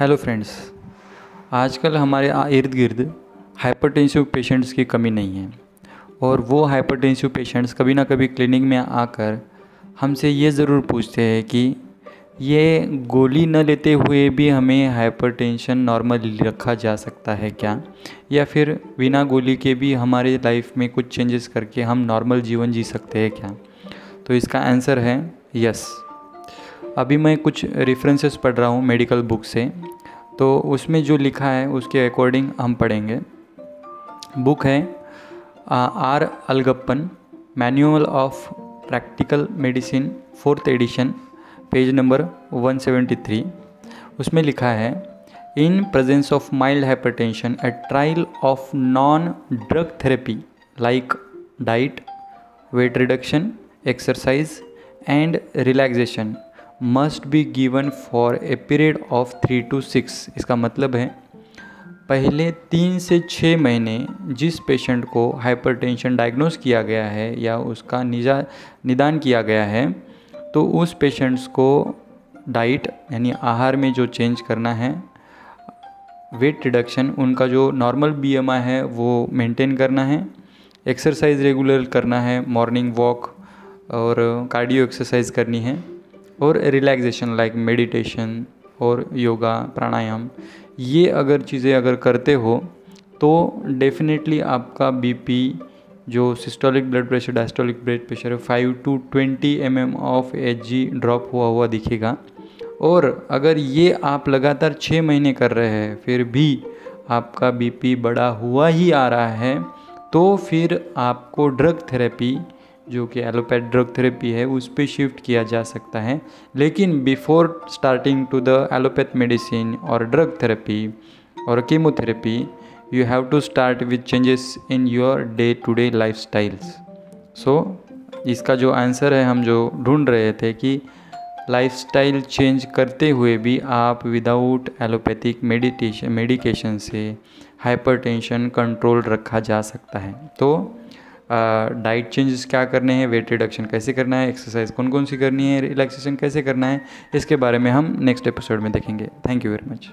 Hello friends आजकल हमारे इर्द गिर्द हाइपरटेंसिव पेशेंट्स की कमी नहीं है और वो हाइपरटेंसिव पेशेंट्स कभी ना कभी क्लिनिक में आकर हमसे ये ज़रूर पूछते हैं कि ये गोली न लेते हुए भी हमें हाइपरटेंशन नॉर्मल रखा जा सकता है क्या? या फिर बिना गोली के भी हमारे लाइफ में कुछ चेंजेस करके हम नॉर्मल जीवन जी सकते हैं क्या? तो इसका आंसर है यस अभी मैं कुछ रेफरेंसेस पढ़ रहा हूँ मेडिकल बुक से। तो उसमें जो लिखा है, उसके अकॉर्डिंग हम पढ़ेंगे। बुक है R Alagappan manual of practical medicine fourth edition page number 173 उसमें लिखा है in presence of mild hypertension a trial of non drug therapy like diet weight reduction exercise and relaxation must be given for a period of three to six इसका मतलब है, पहले तीन से छः महीने जिस पेशेंट को हाइपरटेंशन डायग्नोस किया गया है या उसका निजा, निदान किया गया है तो उस पेशेंट्स को डाइट यानी आहार में जो चेंज करना है वेट रिडक्शन उनका जो नॉर्मल बी है, वो मेंटेन करना है एक्सरसाइज रेगुलर करना है मॉर्निंग वॉक और कार्डियो एक्सरसाइज करनी है। और रिलैक्सेशन लाइक मेडिटेशन और योगा प्राणायाम ये अगर चीज़ें अगर करते हो तो डेफिनेटली आपका बीपी जो systolic blood pressure diastolic blood pressure है five to twenty M M of H G drop हुआ हुआ दिखेगा। और अगर ये आप लगातार छः महीने कर रहे हैं, फिर भी आपका बीपी बड़ा हुआ ही आ रहा है तो फिर आपको ड्रग थेरेपी जो कि एलोपैथ ड्रग थेरेपी है, उस पर शिफ्ट किया जा सकता है। लेकिन before starting to the allopath medicine और ड्रग थेरेपी और chemotherapy you have to start with changes in your day to day lifestyles so इसका जो आंसर है, हम जो ढूंढ रहे थे कि लाइफ स्टाइल चेंज करते हुए भी आप विदाउट एलोपैथिक मेडिटेशन मेडिकेशन से हाइपरटेंशन कंट्रोल रखा जा सकता है। तो डाइट चेंजेस क्या करने हैं? वेट रिडक्शन कैसे करना है? एक्सरसाइज कौन कौन सी करनी है? रिलैक्सेशन कैसे करना है? इसके बारे में हम नेक्स्ट एपिसोड में देखेंगे। Thank you very much